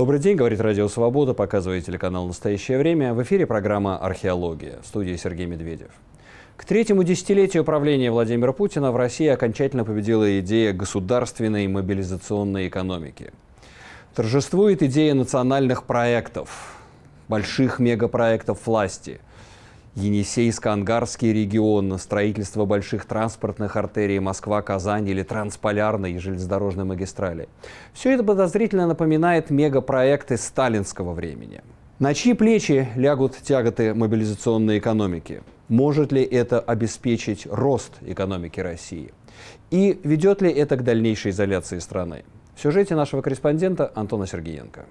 Добрый день, говорит Радио Свобода, показывает телеканал «Настоящее время». В эфире программа «Археология». В студии Сергей Медведев. К третьему десятилетию правления Владимира Путина в России окончательно победила идея государственной мобилизационной экономики. Торжествует идея национальных проектов, больших мегапроектов власти – Енисейско-Ангарский регион, строительство больших транспортных артерий Москва-Казань или трансполярной железнодорожной магистрали. Все это подозрительно напоминает мегапроекты сталинского времени. На чьи плечи лягут тяготы мобилизационной экономики? Может ли это обеспечить рост экономики России? И ведет ли это к дальнейшей изоляции страны? В сюжете нашего корреспондента Антона Сергеенко.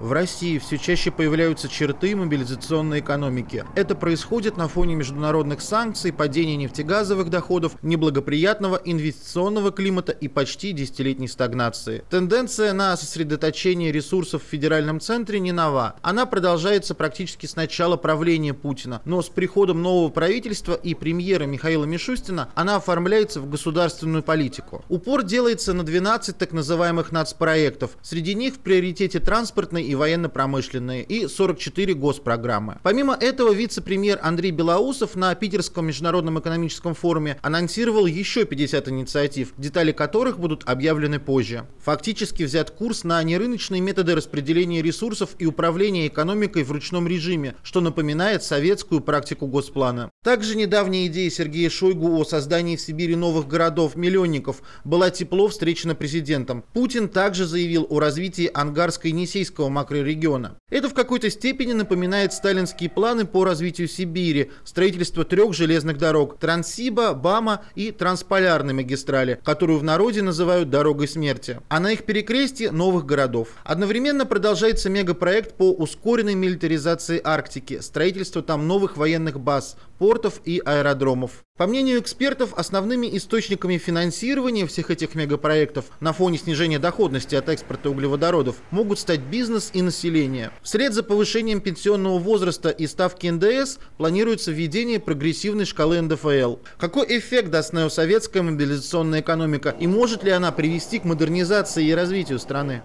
В России все чаще появляются черты мобилизационной экономики. Это происходит на фоне международных санкций, падения нефтегазовых доходов, неблагоприятного инвестиционного климата и почти десятилетней стагнации. Тенденция на сосредоточение ресурсов в федеральном центре не нова. Она продолжается практически с начала правления Путина, но с приходом нового правительства и премьера Михаила Мишустина она оформляется в государственную политику. Упор делается на 12 так называемых нацпроектов. Среди них в приоритете транспортной и военно-промышленные, и 44 госпрограммы. Помимо этого, вице-премьер Андрей Белоусов на Питерском международном экономическом форуме анонсировал еще 50 инициатив, детали которых будут объявлены позже. Фактически взят курс на нерыночные методы распределения ресурсов и управления экономикой в ручном режиме, что напоминает советскую практику госплана. Также недавняя идея Сергея Шойгу о создании в Сибири новых городов-миллионников была тепло встречена президентом. Путин также заявил о развитии Ангарско-Енисейского макрорегиона. Это в какой-то степени напоминает сталинские планы по развитию Сибири, строительство трех железных дорог – Транссиба, Бама и Трансполярной магистрали, которую в народе называют «дорогой смерти», а на их перекрестье – новых городов. Одновременно продолжается мегапроект по ускоренной милитаризации Арктики, строительство там новых военных баз, портов и аэродромов. По мнению экспертов, основными источниками финансирования всех этих мегапроектов на фоне снижения доходности от экспорта углеводородов могут стать бизнес и население. Вслед за повышением пенсионного возраста и ставки НДС планируется введение прогрессивной шкалы НДФЛ. Какой эффект даст неосоветская мобилизационная экономика и может ли она привести к модернизации и развитию страны?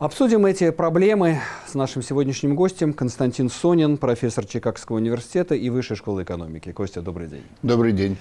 Обсудим эти проблемы с нашим сегодняшним гостем Константин Сонин, профессор Чикагского университета и Высшей школы экономики. Костя, добрый день. Добрый день.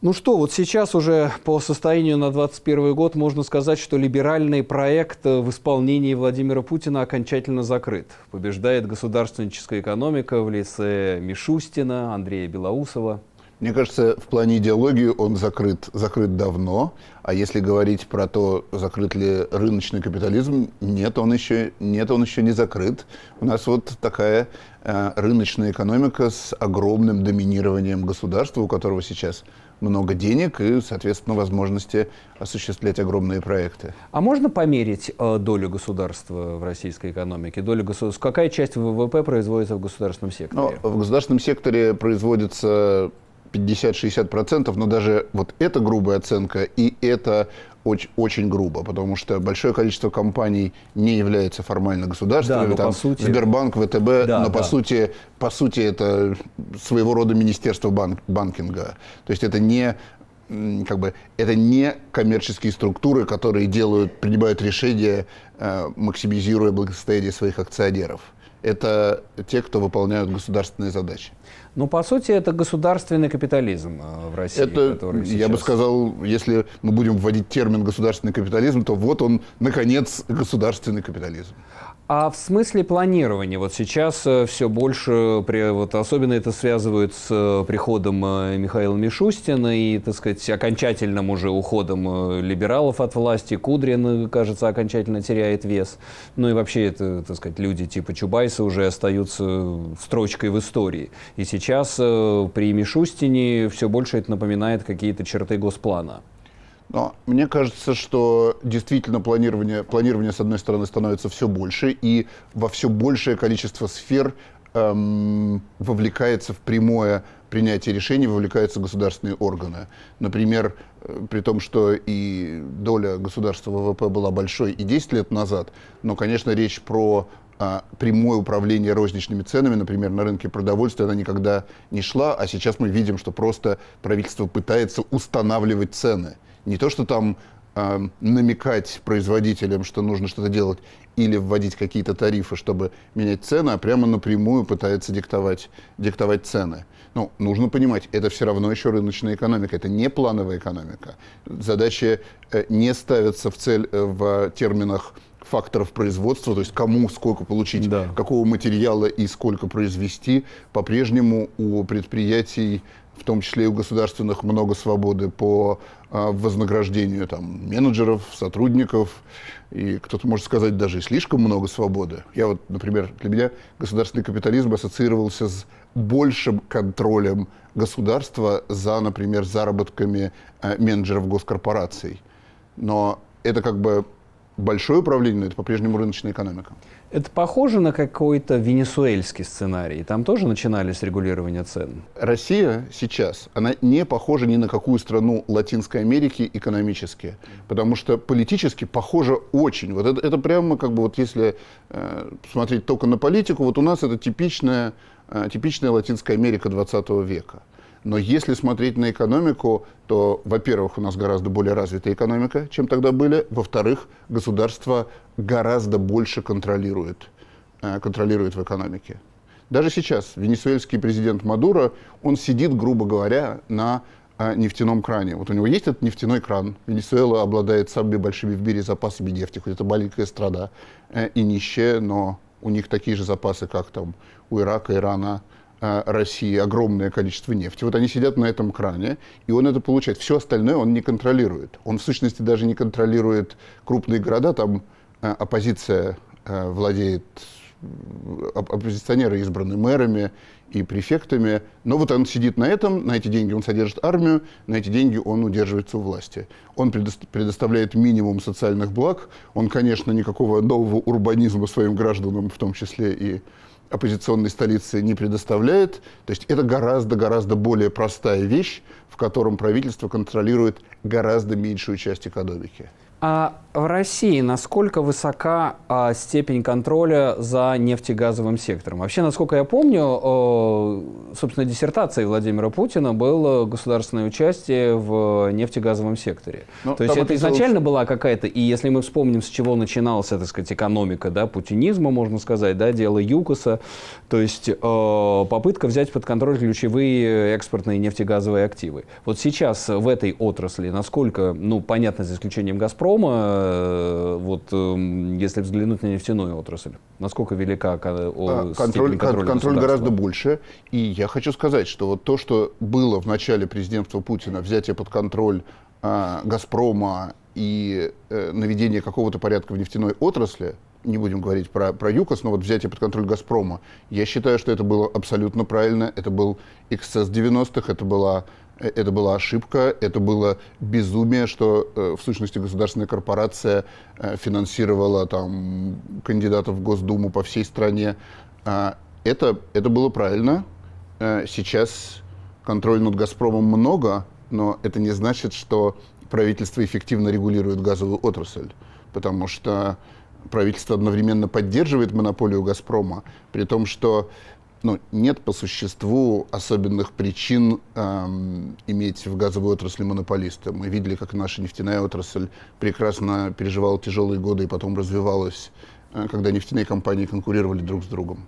Ну что, вот сейчас уже по состоянию на 2021 год можно сказать, что либеральный проект в исполнении Владимира Путина окончательно закрыт. Побеждает государственническая экономика в лице Мишустина, Андрея Белоусова. Мне кажется, в плане идеологии он закрыт, закрыт давно. А если говорить про то, закрыт ли рыночный капитализм, нет, он еще, нет, он еще не закрыт. У нас вот такая э, рыночная экономика с огромным доминированием государства, у которого сейчас много денег и, соответственно, возможности осуществлять огромные проекты. А можно померить э, долю государства в российской экономике? Долю государства? Какая часть ВВП производится в государственном секторе? Ну, в государственном секторе производится 50-60%, но даже вот эта грубая оценка и это очень, очень грубо, потому что большое количество компаний не является формально государственными. Да, там, сути... Сбербанк, ВТБ, да, но да. по сути, по сути это своего рода министерство банк, банкинга. То есть это не как бы это не коммерческие структуры, которые делают, принимают решения, э, максимизируя благосостояние своих акционеров. Это те, кто выполняют государственные задачи. Ну, по сути, это государственный капитализм э, в России. Это, который сейчас... я бы сказал, если мы будем вводить термин государственный капитализм, то вот он, наконец, государственный капитализм. А в смысле планирования, вот сейчас э, все больше, вот особенно это связывают с э, приходом э, Михаила Мишустина и, так сказать, окончательным уже уходом либералов от власти. Кудрин, кажется, окончательно теряет вес. Ну и вообще, это, так сказать, люди типа Чубайса уже остаются строчкой в истории. И сейчас при Мишустине все больше это напоминает какие-то черты госплана. Но мне кажется, что действительно планирование, планирование, с одной стороны, становится все больше, и во все большее количество сфер эм, вовлекается в прямое принятие решений, вовлекаются государственные органы. Например, э, при том, что и доля государства ВВП была большой и 10 лет назад, но, конечно, речь про а, прямое управление розничными ценами, например, на рынке продовольствия, она никогда не шла, а сейчас мы видим, что просто правительство пытается устанавливать цены Не то, что там э, намекать производителям, что нужно что-то делать, или вводить какие-то тарифы, чтобы менять цены, а прямо напрямую пытается диктовать, диктовать цены. Ну, нужно понимать, это все равно еще рыночная экономика, это не плановая экономика. Задачи э, не ставятся в цель э, в терминах факторов производства, то есть кому сколько получить, да. какого материала и сколько произвести. По-прежнему у предприятий, в том числе и у государственных, много свободы по а, вознаграждению там, менеджеров, сотрудников. И кто-то может сказать даже и слишком много свободы. Я вот, например, для меня государственный капитализм ассоциировался с большим контролем государства за, например, заработками э, менеджеров госкорпораций. Но это как бы большое управление, но это по-прежнему рыночная экономика. Это похоже на какой-то венесуэльский сценарий. Там тоже начинали с регулирования цен. Россия сейчас, она не похожа ни на какую страну Латинской Америки экономически, потому что политически похожа очень. Вот это, это прямо как бы вот если э, смотреть только на политику, вот у нас это типичная, э, типичная Латинская Америка 20 века. Но если смотреть на экономику, то, во-первых, у нас гораздо более развитая экономика, чем тогда были. Во-вторых, государство гораздо больше контролирует, э, контролирует в экономике. Даже сейчас венесуэльский президент Мадуро, он сидит, грубо говоря, на э, нефтяном кране. Вот у него есть этот нефтяной кран. Венесуэла обладает самыми большими в мире запасами нефти, хоть это маленькая страна э, и нищая, но у них такие же запасы, как там у Ирака, Ирана, России огромное количество нефти. Вот они сидят на этом кране, и он это получает. Все остальное он не контролирует. Он в сущности даже не контролирует крупные города. Там а, оппозиция а, владеет, оппозиционеры избраны мэрами и префектами. Но вот он сидит на этом, на эти деньги он содержит армию, на эти деньги он удерживается у власти. Он предоставляет минимум социальных благ. Он, конечно, никакого нового урбанизма своим гражданам, в том числе и оппозиционной столицы не предоставляет. То есть это гораздо-гораздо более простая вещь, в котором правительство контролирует гораздо меньшую часть экономики. А в России насколько высока а, степень контроля за нефтегазовым сектором? Вообще, насколько я помню, э, собственно, диссертацией Владимира Путина было государственное участие в нефтегазовом секторе. Но ну, То есть это изначально была какая-то, и если мы вспомним, с чего начиналась, так сказать, экономика, да, путинизма, можно сказать, да, дело ЮКОСа, то есть э, попытка взять под контроль ключевые экспортные нефтегазовые активы. Вот сейчас в этой отрасли, насколько, ну, понятно, за исключением «Газпрома», вот эм, если взглянуть на нефтяную отрасль? Насколько велика а, контроль, контроль гораздо больше. И я хочу сказать, что вот то, что было в начале президентства Путина, взятие под контроль а, «Газпрома» и э, наведение какого-то порядка в нефтяной отрасли, не будем говорить про, про ЮКОС, но вот взятие под контроль «Газпрома», я считаю, что это было абсолютно правильно. Это был эксцесс 90-х, это была Э, это была ошибка, это было безумие, что э, в сущности государственная корпорация э, финансировала там, кандидатов в Госдуму по всей стране. А, это, это было правильно. Сейчас контроль над «Газпромом» много, но это не значит, что правительство эффективно регулирует газовую отрасль, потому что правительство одновременно поддерживает монополию «Газпрома», при том, что ну, нет по существу особенных причин эм, иметь в газовой отрасли монополиста. Мы видели, как наша нефтяная отрасль прекрасно переживала тяжелые годы и потом развивалась, э, когда нефтяные компании конкурировали друг с другом.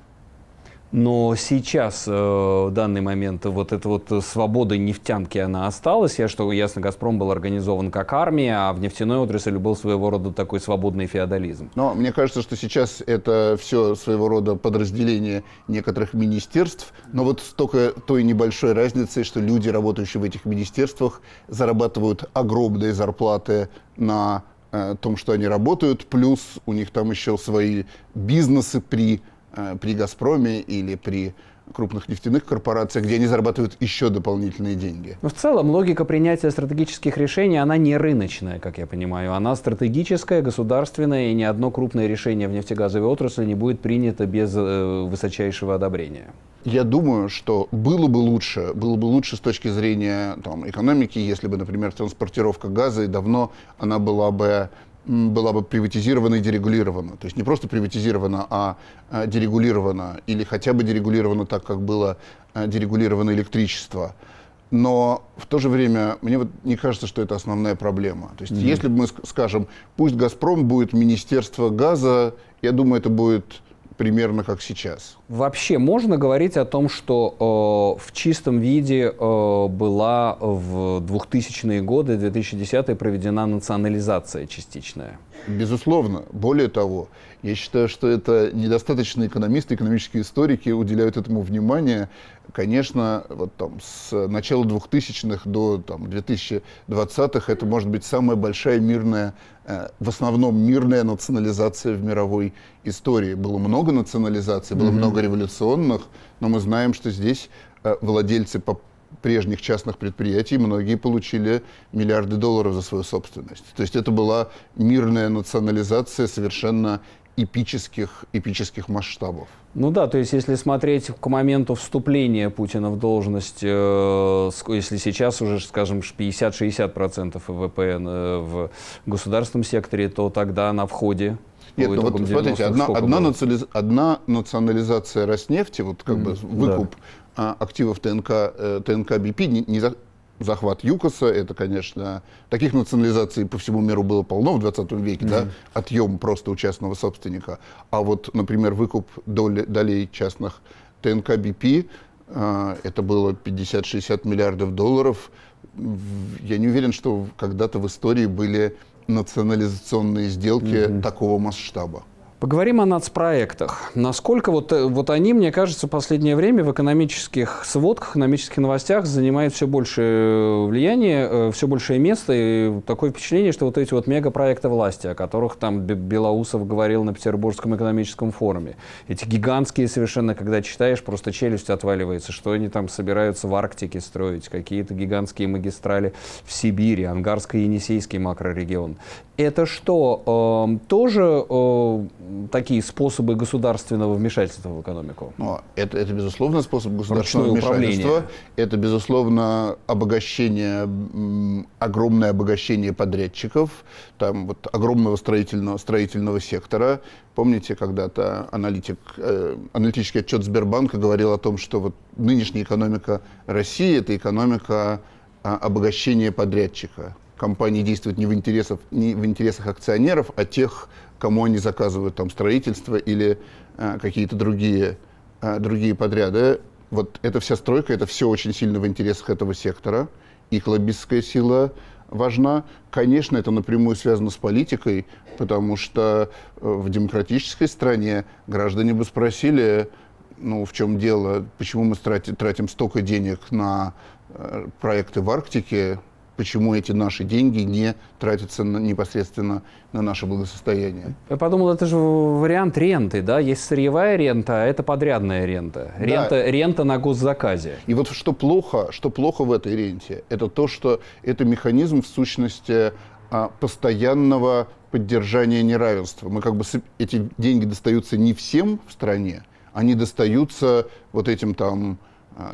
Но сейчас, э, в данный момент, вот эта вот свобода нефтянки, она осталась. Я, что ясно, «Газпром» был организован как армия, а в нефтяной отрасли был своего рода такой свободный феодализм. Но мне кажется, что сейчас это все своего рода подразделение некоторых министерств, но вот столько той небольшой разницы, что люди, работающие в этих министерствах, зарабатывают огромные зарплаты на э, том, что они работают, плюс у них там еще свои бизнесы при при «Газпроме» или при крупных нефтяных корпорациях, где они зарабатывают еще дополнительные деньги. Но в целом логика принятия стратегических решений, она не рыночная, как я понимаю. Она стратегическая, государственная, и ни одно крупное решение в нефтегазовой отрасли не будет принято без э, высочайшего одобрения. Я думаю, что было бы лучше, было бы лучше с точки зрения там, экономики, если бы, например, транспортировка газа и давно она была бы была бы приватизирована и дерегулирована. То есть не просто приватизирована, а, а дерегулирована или хотя бы дерегулирована так, как было а, дерегулировано электричество. но в то же время мне вот не кажется, что это основная проблема. То есть, mm-hmm. если бы мы скажем, пусть «Газпром» будет Министерство газа, я думаю, это будет примерно как сейчас. Вообще можно говорить о том, что э, в чистом виде э, была в 2000-е годы, 2010 проведена национализация частичная? Безусловно. Более того, я считаю, что это недостаточно экономисты, экономические историки уделяют этому внимание. Конечно, вот там с начала 2000-х до там, 2020-х это может быть самая большая мирная, э, в основном мирная национализация в мировой истории. Было много национализаций, было mm-hmm. много революционных, но мы знаем, что здесь э, владельцы по прежних частных предприятий многие получили миллиарды долларов за свою собственность. То есть это была мирная национализация совершенно эпических, эпических масштабов. Ну да, то есть если смотреть к моменту вступления Путина в должность, э, если сейчас уже, скажем, 50-60% ВВП э, в государственном секторе, то тогда на входе нет, ну вот смотрите, одна, одна, национализ... одна национализация Роснефти, вот как mm, бы выкуп да. активов ТНК, э, ТНК БП, не, не, захват ЮКОСа, это, конечно, таких национализаций по всему миру было полно в 20 веке, mm-hmm. да, отъем просто у частного собственника. А вот, например, выкуп доли, долей частных ТНК БП, э, это было 50-60 миллиардов долларов. Я не уверен, что когда-то в истории были национализационные сделки mm-hmm. такого масштаба. Поговорим о нацпроектах. Насколько вот, э, вот они, мне кажется, в последнее время в экономических сводках, экономических новостях занимают все большее влияние, э, все большее место. И такое впечатление, что вот эти вот мегапроекты власти, о которых там Белоусов говорил на Петербургском экономическом форуме, эти гигантские совершенно, когда читаешь, просто челюсть отваливается, что они там собираются в Арктике строить, какие-то гигантские магистрали в Сибири, Ангарско-Енисейский макрорегион. Это что, э, тоже э, такие способы государственного вмешательства в экономику? Ну, это, это, безусловно, способ государственного Ручное вмешательства. Управление. Это, безусловно, обогащение, огромное обогащение подрядчиков, там вот огромного строительного, строительного сектора. Помните, когда-то аналитик, э, аналитический отчет Сбербанка говорил о том, что вот нынешняя экономика России – это экономика а, обогащения подрядчика компании действуют не в, интересах, не в интересах акционеров, а тех, кому они заказывают там строительство или а, какие-то другие, а, другие подряды. Вот эта вся стройка, это все очень сильно в интересах этого сектора. Их лоббистская сила важна. Конечно, это напрямую связано с политикой, потому что э, в демократической стране граждане бы спросили, ну, в чем дело, почему мы тратим столько денег на э, проекты в Арктике, почему эти наши деньги не тратятся на, непосредственно на наше благосостояние. Я подумал, это же вариант ренты, да? Есть сырьевая рента, а это подрядная рента. Рента, да. рента на госзаказе. И вот что плохо, что плохо в этой ренте, это то, что это механизм в сущности а, постоянного поддержания неравенства. Мы как бы эти деньги достаются не всем в стране, они достаются вот этим там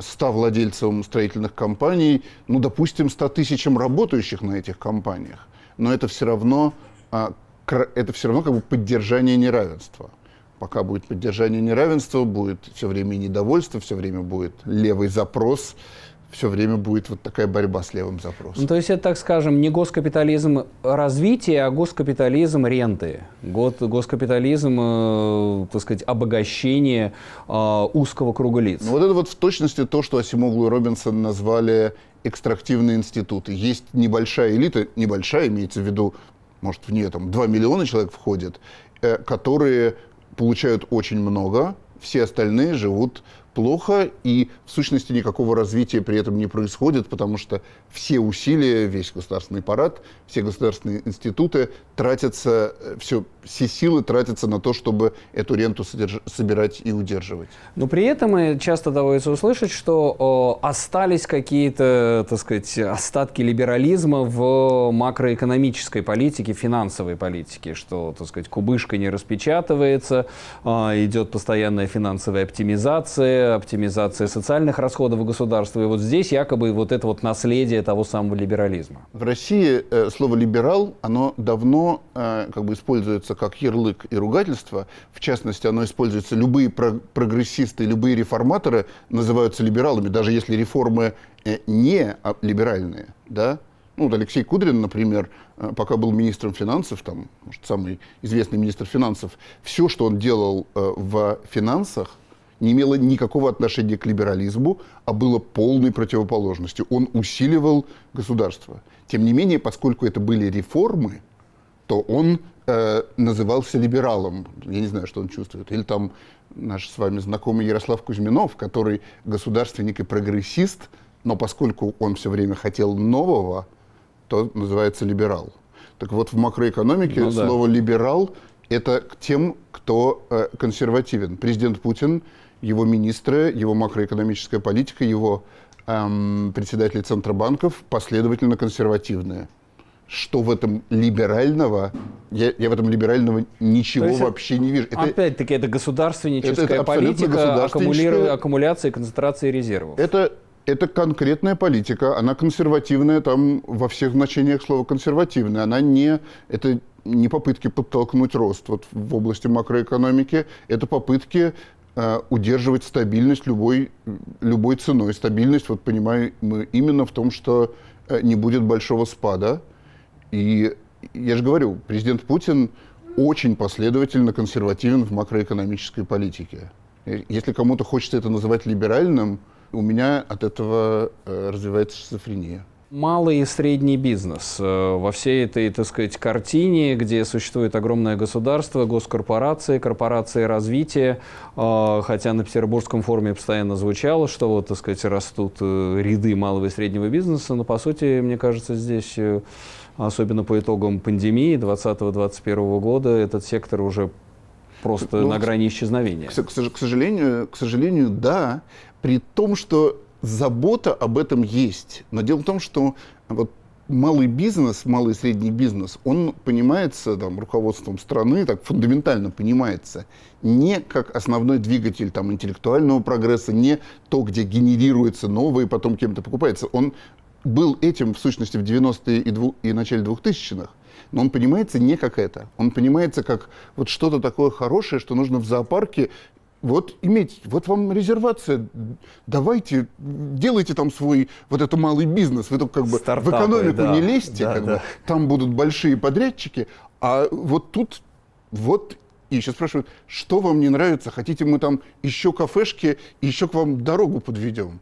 100 владельцам строительных компаний, ну, допустим, 100 тысячам работающих на этих компаниях. Но это все равно, а, это все равно как бы поддержание неравенства. Пока будет поддержание неравенства, будет все время недовольство, все время будет левый запрос, все время будет вот такая борьба с левым запросом. Ну, то есть это, так скажем, не госкапитализм развития, а госкапитализм ренты. Госкапитализм, э, так сказать, обогащение э, узкого круга лиц. Ну, вот это вот в точности то, что Асимоглу и Робинсон назвали экстрактивные институты. Есть небольшая элита, небольшая, имеется в виду, может, в нее там 2 миллиона человек входит, э, которые получают очень много, все остальные живут плохо, и в сущности никакого развития при этом не происходит, потому что все усилия, весь государственный аппарат, все государственные институты тратятся, э, все, все силы тратятся на то, чтобы эту ренту содерж... собирать и удерживать. Но при этом часто доводится услышать, что о, остались какие-то, так сказать, остатки либерализма в макроэкономической политике, финансовой политике, что, так сказать, кубышка не распечатывается, э, идет постоянная финансовая оптимизация, оптимизация социальных расходов государства. И вот здесь якобы вот это вот наследие того самого либерализма. В России э, слово «либерал», оно давно э, как бы используется как ярлык и ругательство. В частности, оно используется, любые про прогрессисты, любые реформаторы называются либералами, даже если реформы э, не либеральные, да, ну, вот Алексей Кудрин, например, э, пока был министром финансов, там, может, самый известный министр финансов, все, что он делал э, в финансах, не имело никакого отношения к либерализму, а было полной противоположностью. Он усиливал государство. Тем не менее, поскольку это были реформы, то он э, назывался либералом. Я не знаю, что он чувствует. Или там наш с вами знакомый Ярослав Кузьминов, который государственник и прогрессист, но поскольку он все время хотел нового, то называется либерал. Так вот, в макроэкономике ну, да. слово либерал это к тем, кто э, консервативен. Президент Путин, его министры, его макроэкономическая политика, его эм, председатели центробанков последовательно консервативные. Что в этом либерального? Я, я в этом либерального ничего есть, вообще не вижу. Это, опять-таки, это государственническая это, это политика, государственническая... аккумуляции, концентрации резервов. Это это конкретная политика, она консервативная, там во всех значениях слова консервативная, она не, это не попытки подтолкнуть рост вот в области макроэкономики, это попытки удерживать стабильность любой, любой ценой. Стабильность, вот понимаем мы именно в том, что э, не будет большого спада. И я же говорю, президент Путин очень последовательно консервативен в макроэкономической политике. Если кому-то хочется это называть либеральным, у меня от этого э, развивается шизофрения. Малый и средний бизнес. Э, во всей этой, так сказать, картине, где существует огромное государство, госкорпорации, корпорации развития, э, хотя на Петербургском форуме постоянно звучало, что вот, так сказать, растут ряды малого и среднего бизнеса, но, по сути, мне кажется, здесь особенно по итогам пандемии 2020-2021 года, этот сектор уже просто ну, на грани исчезновения. К, к, к, сожалению, к сожалению, да при том, что забота об этом есть. Но дело в том, что вот малый бизнес, малый и средний бизнес, он понимается там, руководством страны, так фундаментально понимается, не как основной двигатель там, интеллектуального прогресса, не то, где генерируется новое и потом кем-то покупается. Он был этим, в сущности, в 90-е и, дву- и начале 2000-х, но он понимается не как это. Он понимается как вот что-то такое хорошее, что нужно в зоопарке вот иметь, вот вам резервация, давайте, делайте там свой вот это малый бизнес, вы только как бы Стартапы, в экономику да, не лезьте, да, как да. бы, там будут большие подрядчики, а вот тут вот и еще спрашивают, что вам не нравится, хотите мы там еще кафешки, еще к вам дорогу подведем?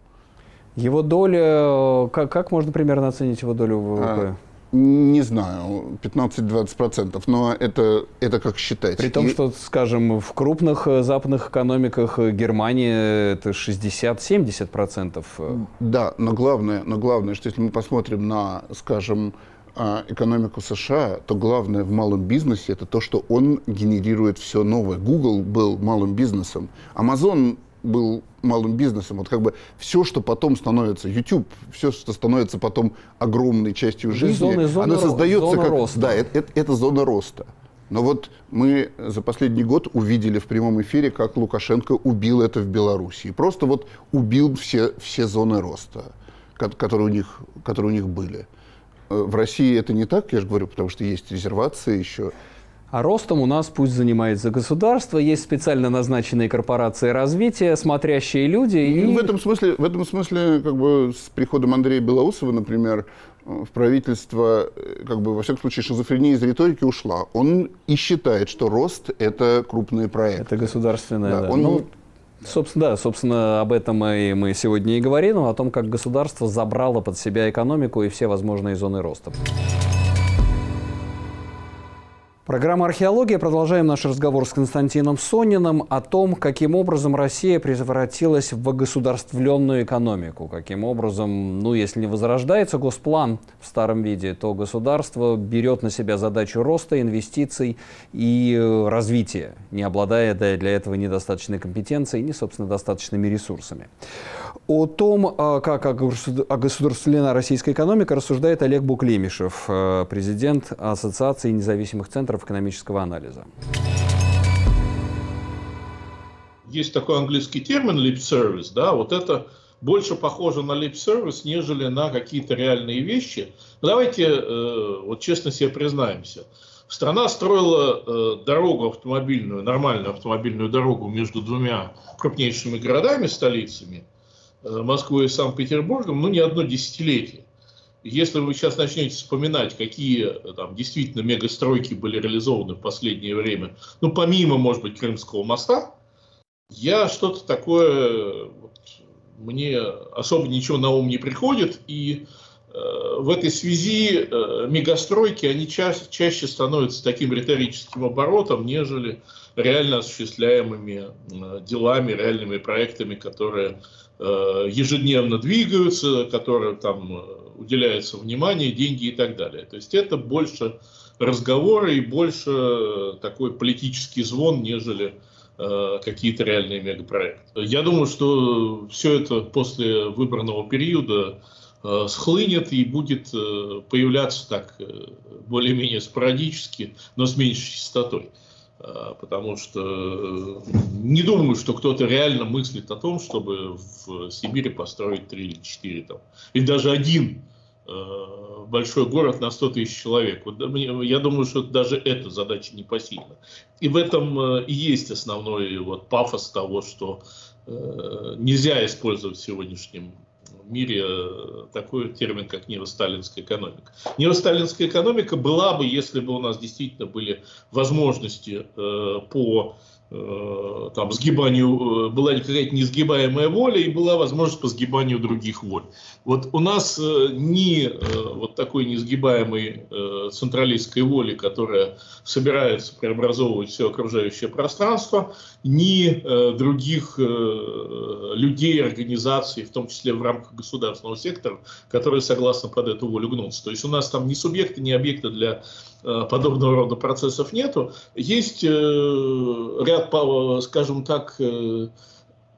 Его доля, как, как можно примерно оценить его долю в ВВП? А, не знаю, 15-20%, но это, это как считать. При том, И... что, скажем, в крупных э, западных экономиках э, Германии это 60-70%. Да, но главное, но главное, что если мы посмотрим на, скажем, а, экономику США, то главное в малом бизнесе это то, что он генерирует все новое. Google был малым бизнесом, Amazon был малым бизнесом. Вот как бы все, что потом становится YouTube, все, что становится потом огромной частью жизни, зоны, зоны, оно создается зона как... Роста. Да, это, это, это зона роста. Но вот мы за последний год увидели в прямом эфире, как Лукашенко убил это в Беларуси. Просто вот убил все, все зоны роста, которые у, них, которые у них были. Э, в России это не так, я же говорю, потому что есть резервации еще. А ростом у нас пусть занимается государство, есть специально назначенные корпорации развития, смотрящие люди. И... В этом смысле, в этом смысле как бы с приходом Андрея Белоусова, например, в правительство, э, как бы, во всяком случае, шизофрения из риторики ушла. Он и считает, что рост – это крупные проекты. Это государственное, да. да. Он... Ну, собственно, да, собственно, об этом и мы сегодня и говорим, о том, как государство забрало под себя экономику и все возможные зоны роста. Программа «Археология». Продолжаем наш разговор с Константином Сониным о том, каким образом Россия превратилась в государственную экономику. Каким образом, ну, если не возрождается госплан в старом виде, то государство берет на себя задачу роста, инвестиций и э, развития, не обладая для этого недостаточной компетенцией, ни, собственно, достаточными ресурсами. О том, а, как огосударствлена российская экономика, рассуждает Олег Буклемишев, э, президент Ассоциации независимых центров экономического анализа. есть такой английский термин lip service, да, вот это больше похоже на lip service, нежели на какие-то реальные вещи. Давайте э, вот честно себе признаемся. Страна строила э, дорогу автомобильную, нормальную автомобильную дорогу между двумя крупнейшими городами, столицами, Москвой и Санкт-Петербургом, ну не одно десятилетие. Если вы сейчас начнете вспоминать, какие э, там действительно мегастройки были реализованы в последнее время, ну помимо, может быть, Крымского моста, я что-то такое, вот, мне особо ничего на ум не приходит, и э, в этой связи э, мегастройки, они ча чаще становятся таким риторическим оборотом, нежели реально осуществляемыми э, делами, реальными проектами, которые э, ежедневно двигаются, которые там э, уделяется внимание, деньги и так далее. То есть это больше разговоры и больше такой политический звон, нежели Э, какие-то реальные мегапроекты. Я думаю, что все это после выбранного периода э, схлынет и будет э, появляться так более-менее спорадически, но с меньшей частотой. Потому что не думаю, что кто-то реально мыслит о том, чтобы в Сибири построить три или четыре там, или даже один Э, большой город на 100 тысяч человек. Вот, я думаю, что даже эта задача непосильна. И в этом э, и есть основной вот пафос того, что э, нельзя использовать в сегодняшнем мире такой термин, как неосталинская экономика. Неосталинская экономика была бы, если бы у нас действительно были возможности по Э, там сгибанию, э, была какая-то несгибаемая воля и была возможность по сгибанию других воль. Вот у нас э, ни вот такой несгибаемой централистской воли, которая собирается преобразовывать все окружающее пространство, ни других людей, организаций, в том числе в рамках государственного сектора, которые согласны под эту волю гнуться. То есть у нас там ни субъекта, ни объекта для подобного рода процессов нету. Есть ряд ряд, скажем так, э,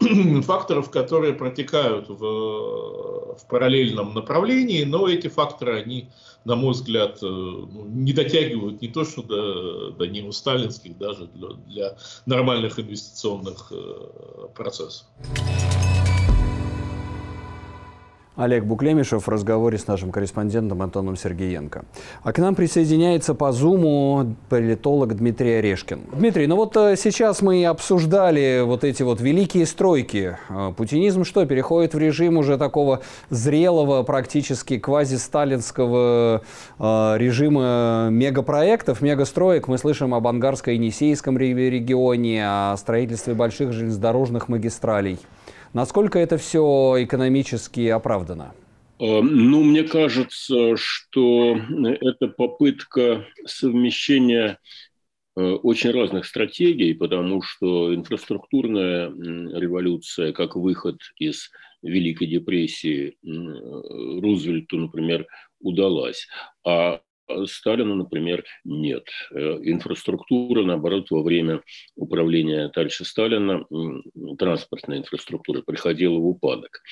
факторов, которые протекают в, в параллельном направлении, но эти факторы, они, на мой взгляд, э, ну, не дотягивают не то что до, до неосталинских, даже для, для нормальных инвестиционных э, процессов. Олег Буклемишев в разговоре с нашим корреспондентом Антоном Сергеенко. А к нам присоединяется по Зуму политолог Дмитрий Орешкин. Дмитрий, ну вот э, сейчас мы обсуждали вот эти вот великие стройки. Э, путинизм что, переходит в режим уже такого зрелого, практически квазисталинского э, режима мегапроектов, мегастроек. Мы слышим об Ангарско-Енисейском регионе, о строительстве больших железнодорожных магистралей. Насколько это все экономически оправдано? Э, ну, мне кажется, что это попытка совмещения э, очень разных стратегий, потому что инфраструктурная революция, как выход из Великой депрессии Рузвельту, например, удалась. А Сталину, например, нет. Э, инфраструктура, наоборот, во время управления товарища Сталина, транспортная инфраструктура приходила в упадок.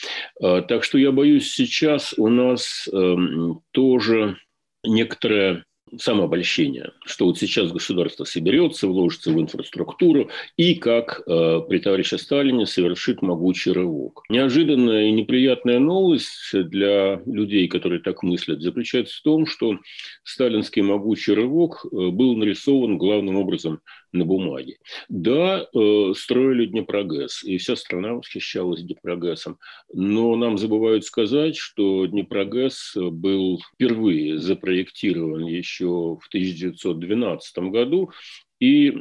Э, так что я боюсь, сейчас у нас эм, тоже некоторая самообольщение, что вот сейчас государство соберется, вложится в инфраструктуру и, как э, при товарище Сталине, совершит могучий рывок. Неожиданная и неприятная новость для людей, которые так мыслят, заключается в том, что сталинский могучий рывок э, был нарисован главным образом на бумаге. Да, э, строили Днепрогэс, и вся страна восхищалась Днепрогэсом, но нам забывают сказать, что Днепрогэс был впервые запроектирован еще в 1912 году, и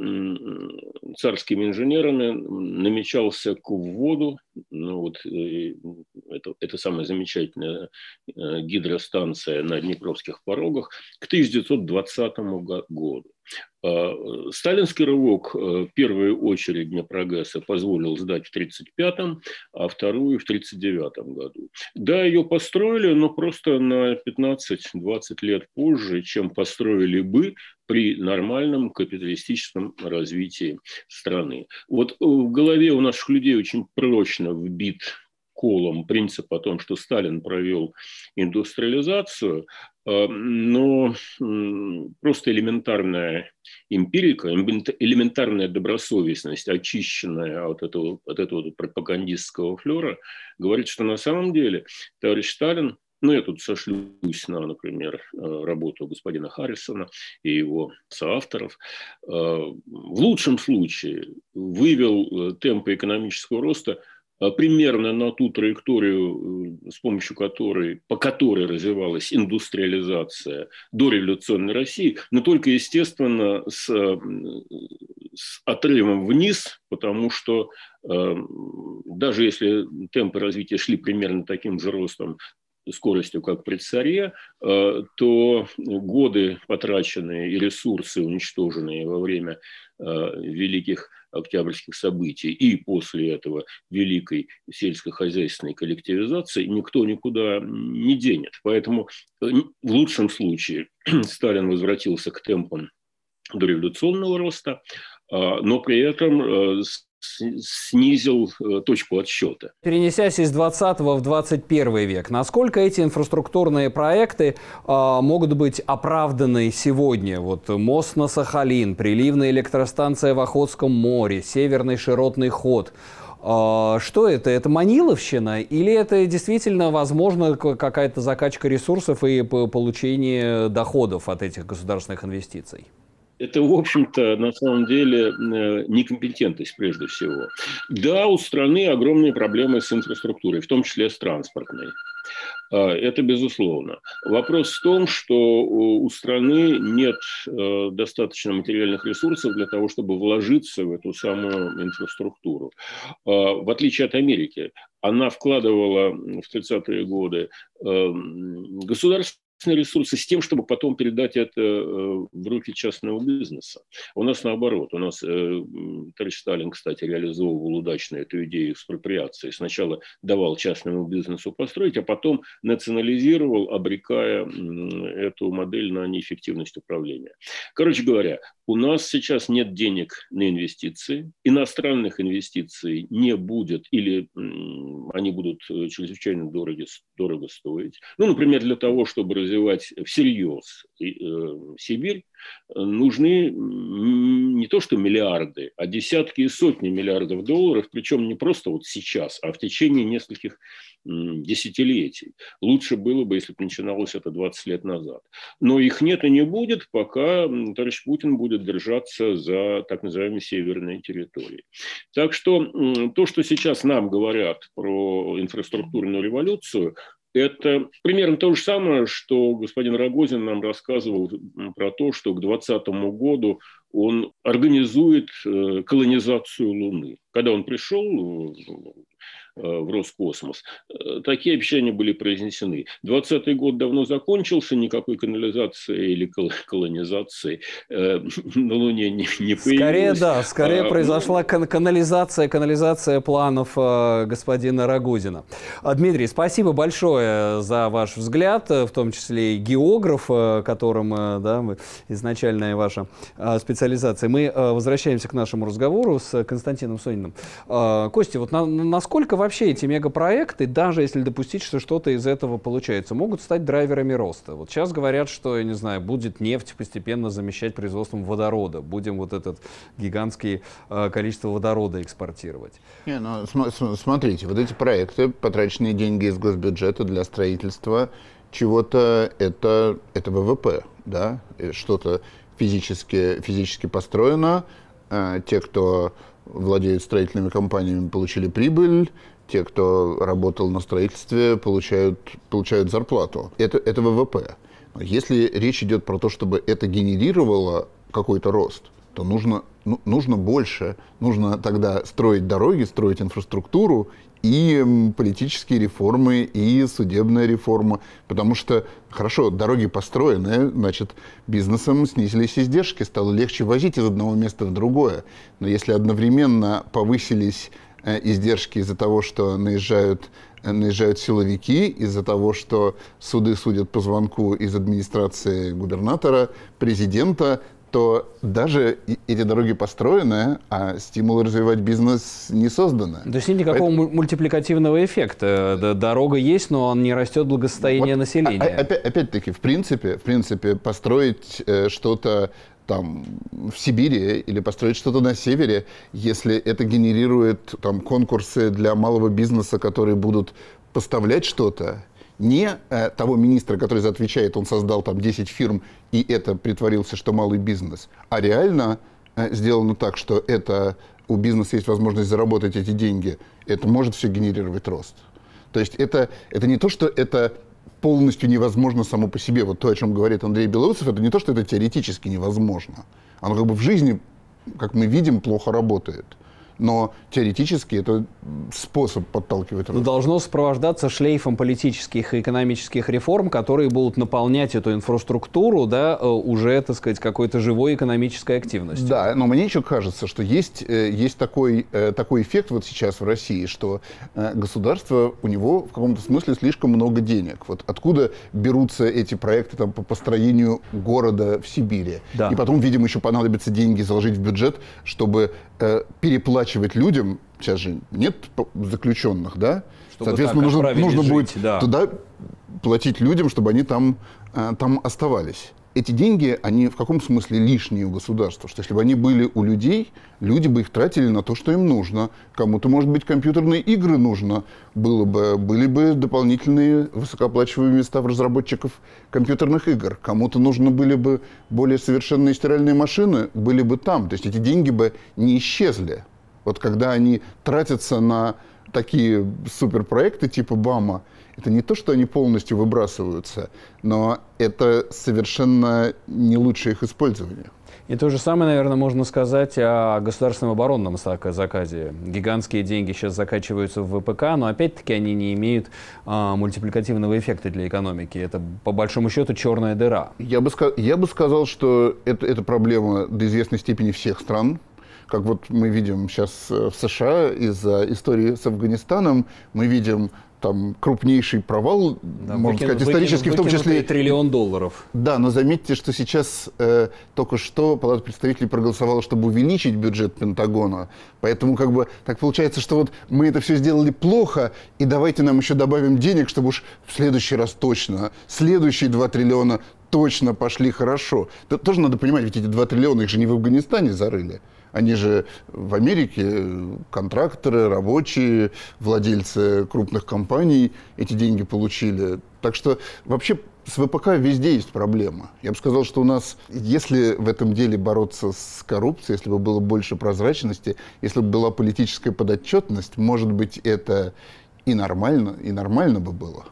царскими инженерами намечался к вводу, ну вот э, это, это самая замечательная э, гидростанция на Днепровских порогах, к 1920 году. А, сталинский рывок э, в первую очередь Днепрогресса позволил сдать в 1935-м, а вторую в 1939 году. Да, ее построили, но просто на 15-20 лет позже, чем построили бы при нормальном капиталистическом развитии страны. Вот в голове у наших людей очень прочно вбит колом принцип о том, что Сталин провел индустриализацию, э, но просто элементарная эмпирика, элементарная добросовестность, очищенная от этого, от этого пропагандистского флера, говорит, что на самом деле товарищ Сталин ну, я тут сошлюсь на, например, э, работу господина Харрисона и его соавторов. Э, в лучшем случае вывел темпы экономического роста примерно на ту траекторию, э, с помощью которой, по которой развивалась индустриализация до революционной России, но только, естественно, с, с отрывом вниз, потому что э, даже если темпы развития шли примерно таким же ростом, скоростью, как при царе, э, то годы потраченные и ресурсы, уничтоженные во время э, великих октябрьских событий и после этого великой сельскохозяйственной коллективизации никто никуда не денет. Поэтому э, в лучшем случае Сталин возвратился к темпам дореволюционного роста, а, но при этом снизил э, точку отсчета. Перенесясь из 20 в 21 век, насколько эти инфраструктурные проекты э, могут быть оправданы сегодня? Вот мост на Сахалин, приливная электростанция в Охотском море, северный широтный ход. Э, что это? Это маниловщина или это действительно возможно какая-то закачка ресурсов и получение доходов от этих государственных инвестиций? Это, в общем-то, на самом деле э, некомпетентность прежде всего. Да, у страны огромные проблемы с инфраструктурой, в том числе с транспортной. А, это безусловно. Вопрос в том, что у страны нет э, достаточно материальных ресурсов для того, чтобы вложиться в эту самую инфраструктуру. А, в отличие от Америки, она вкладывала в 30-е годы эм, государство ресурсы с тем, чтобы потом передать это э, в руки частного бизнеса. У нас наоборот. У нас э, товарищ Сталин, кстати, реализовывал удачно эту идею экспроприации. Сначала давал частному бизнесу построить, а потом национализировал, обрекая эту модель на неэффективность управления. Короче говоря, у нас сейчас нет денег на инвестиции, иностранных инвестиций не будет или они будут э, чрезвычайно дорого, дорого стоить. Ну, например, для того, чтобы развивать всерьез э, Сибирь, нужны не то что миллиарды, а десятки и сотни миллиардов долларов, причем не просто вот сейчас, а в течение нескольких десятилетий. Лучше было бы, если бы начиналось это 20 лет назад. Но их нет и не будет, пока товарищ Путин будет держаться за так называемые северные территории. Так что то, что сейчас нам говорят про инфраструктурную революцию, это примерно то же самое, что господин Рогозин нам рассказывал про то, что к 2020 году он организует э, колонизацию Луны. Когда он пришел Э, в Роскосмос. Э, такие обещания были произнесены. 20 год давно закончился, никакой канализации или колонизации э, на Луне не, не появилось. Скорее, да, скорее а, произошла кан канализация, канализация планов господина Рагузина. Дмитрий, спасибо большое за ваш взгляд, в том числе и географ, которым да, изначальная ваша специализация. Мы возвращаемся к нашему разговору с Константином Сониным. Костя, вот на, насколько вообще вообще эти мегапроекты, даже если допустить, что что-то из этого получается, могут стать драйверами роста. Вот сейчас говорят, что, я не знаю, будет нефть постепенно замещать производством водорода. Будем вот этот гигантский э, количество водорода экспортировать. Не, ну, см смотрите, вот эти проекты, потраченные деньги из госбюджета для строительства чего-то, это, это ВВП, да, что-то физически, физически построено, э, те, кто владеют строительными компаниями, получили прибыль, те, кто работал на строительстве, получают, получают зарплату. Это, это ВВП. Если речь идет про то, чтобы это генерировало какой-то рост, то нужно, ну, нужно больше. Нужно тогда строить дороги, строить инфраструктуру и политические реформы, и судебная реформа. Потому что, хорошо, дороги построены, значит, бизнесом снизились издержки, стало легче возить из одного места в другое. Но если одновременно повысились Э, издержки из-за того, что наезжают, э, наезжают силовики, из-за того, что суды судят по звонку из администрации губернатора, президента, то даже эти дороги построены, а стимулы развивать бизнес не созданы. То есть нет никакого Поэтому... мультипликативного эффекта. Дорога есть, но он не растет благосостояние вот, населения. А, опять, опять-таки, в принципе, в принципе, построить э, что-то там в Сибири или построить что-то на севере, если это генерирует там конкурсы для малого бизнеса, которые будут поставлять что-то, не э, того министра, который за отвечает, он создал там 10 фирм, и это притворился, что малый бизнес, а реально э, сделано так, что это у бизнеса есть возможность заработать эти деньги, это может все генерировать рост. То есть это, это не то, что это полностью невозможно само по себе. Вот то, о чем говорит Андрей Белоусов, это не то, что это теоретически невозможно. Оно как бы в жизни, как мы видим, плохо работает но теоретически это способ подталкивать рост. Должно сопровождаться шлейфом политических и экономических реформ, которые будут наполнять эту инфраструктуру да, э, уже, так сказать, какой-то живой экономической активностью. Да, но мне еще кажется, что есть, э, есть такой, э, такой эффект вот сейчас в России, что государство, у него в каком-то смысле слишком много денег. Вот откуда берутся эти проекты там, по построению города в Сибири? Да. И потом, видимо, еще понадобится деньги заложить в бюджет, чтобы э, переплачивать людям, сейчас же нет заключенных, да? Чтобы Соответственно, нужно, нужно жить, будет да. туда платить людям, чтобы они там, э, там оставались. Эти деньги, они в каком смысле лишние у государства? Что если бы они были у людей, люди бы их тратили на то, что им нужно. Кому-то, может быть, компьютерные игры нужно было бы, были бы дополнительные высокооплачиваемые места в разработчиков компьютерных игр. Кому-то нужны были бы более совершенные стиральные машины, были бы там. То есть эти деньги бы не исчезли. Вот когда они тратятся на такие суперпроекты типа БАМа, это не то, что они полностью выбрасываются, но это совершенно не лучшее их использование. И то же самое, наверное, можно сказать о государственном оборонном заказе. Гигантские деньги сейчас закачиваются в ВПК, но опять-таки они не имеют а, мультипликативного эффекта для экономики. Это, по большому счету, черная дыра. Я бы, я бы сказал, что это, это проблема до известной степени всех стран. Как вот мы видим сейчас э, в США из-за истории с Афганистаном, мы видим там крупнейший провал, да, можно выкину, сказать, исторический, выкину, в том числе... триллион долларов. Да, но заметьте, что сейчас э, только что Палата представителей проголосовала, чтобы увеличить бюджет Пентагона. Поэтому как бы так получается, что вот мы это все сделали плохо, и давайте нам еще добавим денег, чтобы уж в следующий раз точно, следующие 2 триллиона точно пошли хорошо. Тут тоже надо понимать, ведь эти 2 триллиона, их же не в Афганистане зарыли. Они же в Америке контракторы, рабочие, владельцы крупных компаний эти деньги получили. Так что вообще с ВПК везде есть проблема. Я бы сказал, что у нас, если в этом деле бороться с коррупцией, если бы было больше прозрачности, если бы была политическая подотчетность, может быть, это и нормально, и нормально бы было.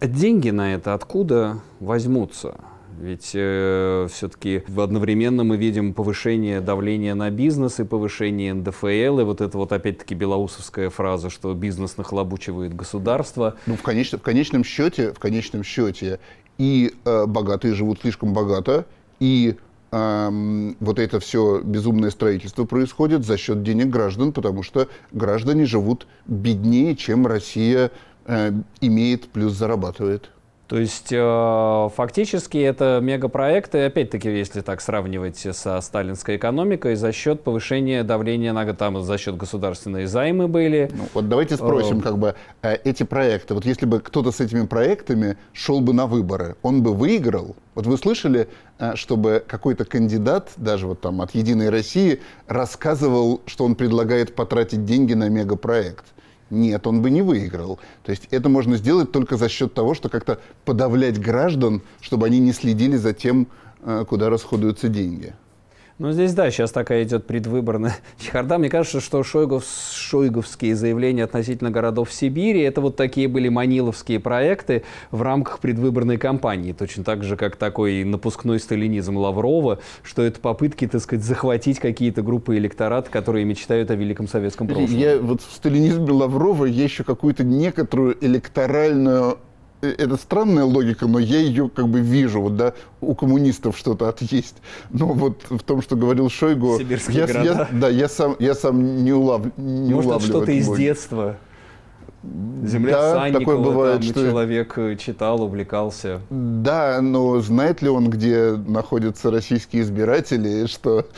Деньги на это откуда возьмутся? Ведь э, все-таки одновременно мы видим повышение давления на бизнес и повышение НДФЛ, и вот это вот опять-таки белоусовская фраза, что бизнес нахлобучивает государство. Ну, в, конечном, в конечном счете, в конечном счете и э, богатые живут слишком богато, и эм, вот это все безумное строительство происходит за счет денег граждан, потому что граждане живут беднее, чем Россия э, имеет плюс зарабатывает. То есть э, фактически это мегапроекты, опять-таки, если так сравнивать со сталинской экономикой, за счет повышения давления на там за счет государственные займы были. Ну, вот давайте спросим, э, как бы э, эти проекты. Вот если бы кто-то с этими проектами шел бы на выборы, он бы выиграл. Вот вы слышали, э, чтобы какой-то кандидат, даже вот там от Единой России, рассказывал, что он предлагает потратить деньги на мегапроект? Нет, он бы не выиграл. То есть это можно сделать только за счет того, что как-то подавлять граждан, чтобы они не следили за тем, э, куда расходуются деньги. Ну, здесь, да, сейчас такая идет предвыборная чехарда. Мне кажется, что шойгов, шойговские заявления относительно городов Сибири, это вот такие были маниловские проекты в рамках предвыборной кампании. Точно так же, как такой напускной сталинизм Лаврова, что это попытки, так сказать, захватить какие-то группы электорат, которые мечтают о великом советском прошлом. Я вот в сталинизме Лаврова я еще какую-то некоторую электоральную это странная логика, но я ее как бы вижу, вот, да, у коммунистов что-то от есть. Но вот в том, что говорил Шойгу, я, я, да, я сам, я сам не, улав, не Может, это что-то из детства? Земля да, Санникова, такое бывает, там что человек э, читал, увлекался. Да, но знает ли он, где находятся российские избиратели, что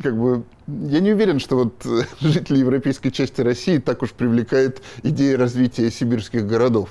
как бы я не уверен, что вот жители европейской части России так уж привлекает идея развития сибирских городов.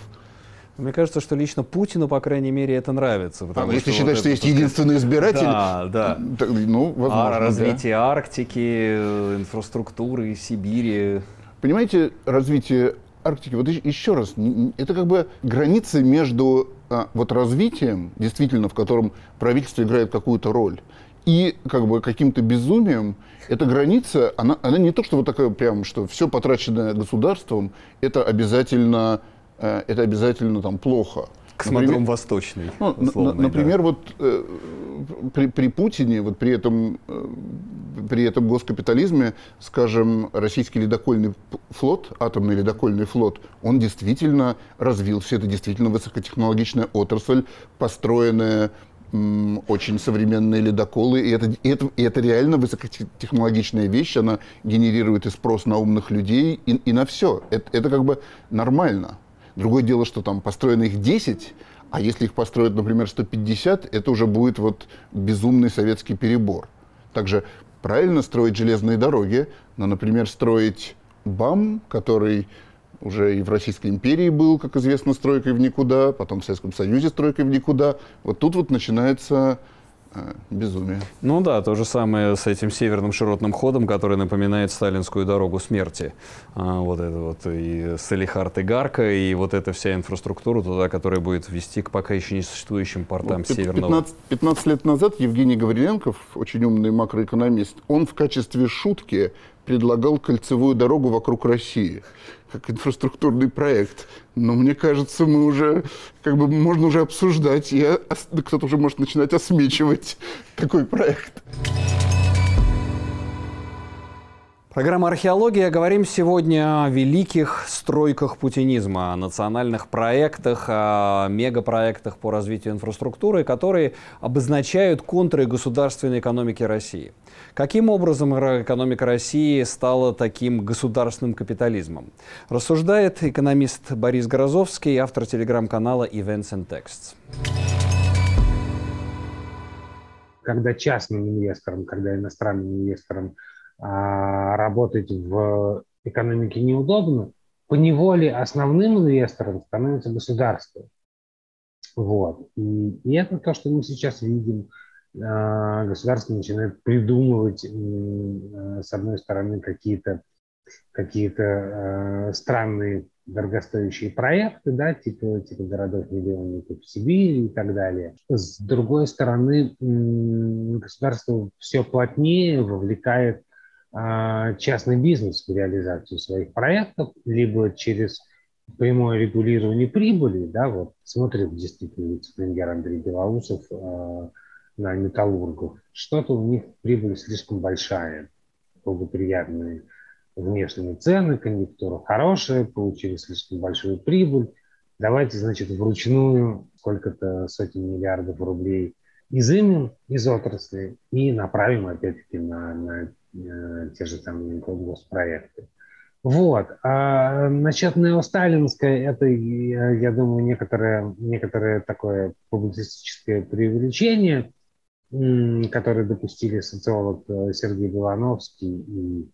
Мне кажется, что лично Путину, по крайней мере, это нравится. А если считать, вот что есть единственный избиратель, да, да. ну, возможно, а развитие да. Арктики, инфраструктуры, Сибири. Понимаете, развитие Арктики, вот еще раз, это как бы границы между а, вот развитием, действительно, в котором правительство играет какую-то роль, и как бы каким-то безумием, эта граница, она, она не то, что вот такая прям, что все потраченное государством, это обязательно Э, это обязательно там плохо. Космодром например, Восточный. Ну, условный, например, да. вот э, при, при Путине, вот при этом, э, при этом госкапитализме, скажем, российский ледокольный флот, атомный ледокольный флот, он действительно развился, это действительно высокотехнологичная отрасль, построенная очень современные ледоколы, и это, и, это, и это реально высокотехнологичная вещь, она генерирует и спрос на умных людей, и, и на все. Это, это как бы нормально. Другое дело, что там построено их 10, а если их построят, например, 150, это уже будет вот безумный советский перебор. Также правильно строить железные дороги, но, например, строить БАМ, который уже и в Российской империи был, как известно, стройкой в никуда, потом в Советском Союзе стройкой в никуда. Вот тут вот начинается безумие. Ну да, то же самое с этим северным широтным ходом, который напоминает сталинскую дорогу смерти. А, вот это вот и Салихард и Гарка, и вот эта вся инфраструктура туда, которая будет вести к пока еще не существующим портам вот северного. 15, 15 лет назад Евгений Гавриленков, очень умный макроэкономист, он в качестве шутки предлагал кольцевую дорогу вокруг России как инфраструктурный проект. Но мне кажется, мы уже, как бы, можно уже обсуждать, и кто-то уже может начинать осмечивать такой проект. Программа «Археология». Говорим сегодня о великих стройках путинизма, о национальных проектах, о мегапроектах по развитию инфраструктуры, которые обозначают контуры государственной экономики России. Каким образом экономика России стала таким государственным капитализмом? Рассуждает экономист Борис Грозовский, автор телеграм-канала Events and Texts. Когда частным инвесторам, когда иностранным инвесторам работать в экономике неудобно, по неволе основным инвестором становится государство. Вот. И, и это то, что мы сейчас видим. А, государство начинает придумывать, с одной стороны, какие-то какие-то э, странные дорогостоящие проекты, да, типа, типа городов-миллионников в Сибири и так далее. С другой стороны, государство все плотнее вовлекает а, частный бизнес в реализацию своих проектов, либо через прямое регулирование прибыли, да, вот смотрит действительно вице-премьер Андрей Белоусов э, на металлургов, что-то у них прибыль слишком большая, благоприятные внешние цены, конъюнктура хорошая, получили слишком большую прибыль, давайте, значит, вручную сколько-то сотен миллиардов рублей изымем из отрасли и направим опять-таки на, на те же самые госпроекты. Вот. А насчет неосталинской, это, я думаю, некоторое, некоторое такое публицистическое преувеличение, которое допустили социолог э, Сергей Белановский и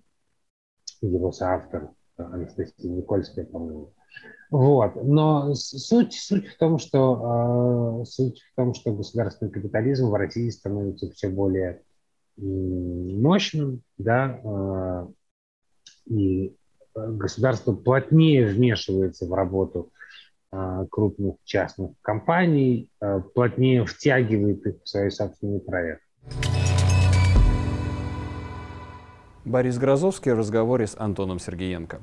его соавтор Анастасия Никольская, по-моему. Вот. Но суть, суть, в том, что, э, суть в том, что государственный капитализм в России становится все более мощным, да, а, и государство плотнее вмешивается в работу а, крупных частных компаний, а, плотнее втягивает их в свои собственные проекты. Борис Грозовский в разговоре с Антоном Сергеенко.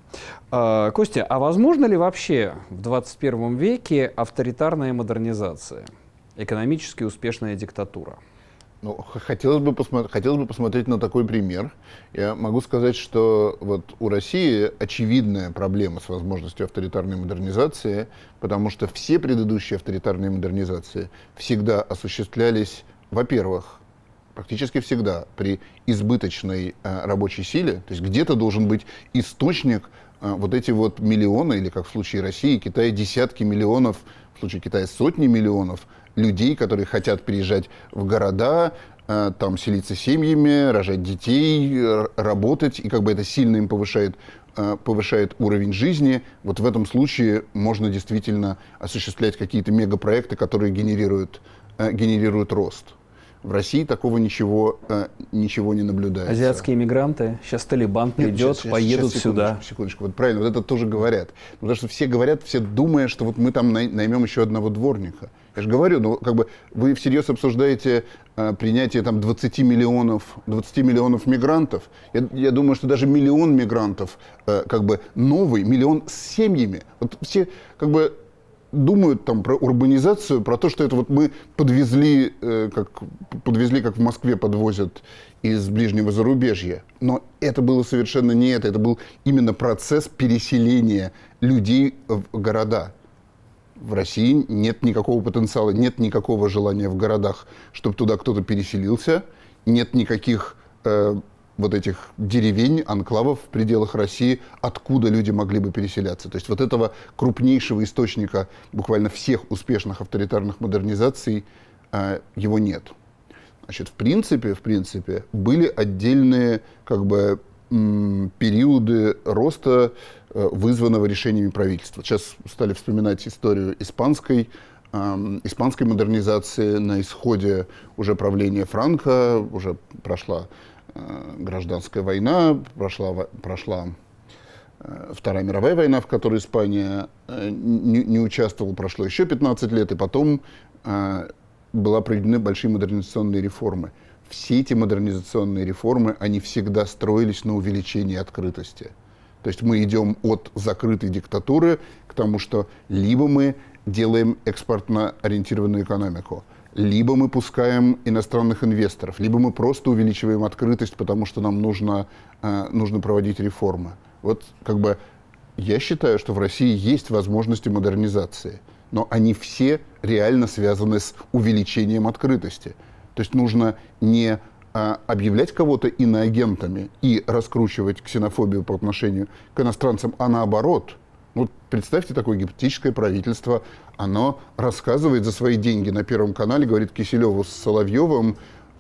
Костя, а возможно ли вообще в 21 веке авторитарная модернизация, экономически успешная диктатура? Ну, хотелось бы, посмотреть, хотелось бы посмотреть на такой пример. Я могу сказать, что вот у России очевидная проблема с возможностью авторитарной модернизации, потому что все предыдущие авторитарные модернизации всегда осуществлялись, во-первых, практически всегда при избыточной э, рабочей силе, то есть где-то должен быть источник э, вот эти вот миллионы, или как в случае России, Китая десятки миллионов, в случае Китая сотни миллионов – людей, которые хотят приезжать в города, э, там селиться семьями, рожать детей, работать, и как бы это сильно им повышает э, повышает уровень жизни. Вот в этом случае можно действительно осуществлять какие-то мегапроекты, которые генерируют, э, генерируют рост. В России такого ничего, ничего не наблюдается. Азиатские мигранты, сейчас Талибан придет, сейчас, поедут сейчас, сюда. Секундочку, секундочку, вот правильно, вот это тоже говорят. Потому что все говорят, все думая, что вот мы там наймем еще одного дворника. Я же говорю, ну как бы вы всерьез обсуждаете э, принятие там 20 миллионов, 20 миллионов мигрантов. Я, я думаю, что даже миллион мигрантов, э, как бы новый, миллион с семьями. Вот все как бы думают там про урбанизацию, про то, что это вот мы подвезли, э, как, подвезли, как в Москве подвозят из ближнего зарубежья. Но это было совершенно не это. Это был именно процесс переселения людей в города. В России нет никакого потенциала, нет никакого желания в городах, чтобы туда кто-то переселился, нет никаких э, вот этих деревень, анклавов в пределах России, откуда люди могли бы переселяться. То есть вот этого крупнейшего источника буквально всех успешных авторитарных модернизаций э, его нет. Значит, в принципе, в принципе, были отдельные как бы периоды роста, вызванного решениями правительства. Сейчас стали вспоминать историю испанской, испанской модернизации на исходе уже правления Франка, уже прошла Э, гражданская война, прошла, прошла э, Вторая мировая война, в которой Испания э, не, не участвовала, прошло еще 15 лет, и потом была проведены большие модернизационные реформы. Все эти модернизационные реформы, они всегда строились на увеличении открытости. То есть мы идем от закрытой диктатуры к тому, что либо мы делаем экспортно ориентированную экономику – либо мы пускаем иностранных инвесторов, либо мы просто увеличиваем открытость, потому что нам нужно, э, нужно проводить реформы. Вот как бы я считаю, что в России есть возможности модернизации, но они все реально связаны с увеличением открытости. То есть нужно не э, объявлять кого-то иноагентами и раскручивать ксенофобию по отношению к иностранцам, а наоборот – вот представьте такое гипотетическое правительство, оно рассказывает за свои деньги на Первом канале, говорит Киселеву с Соловьевым,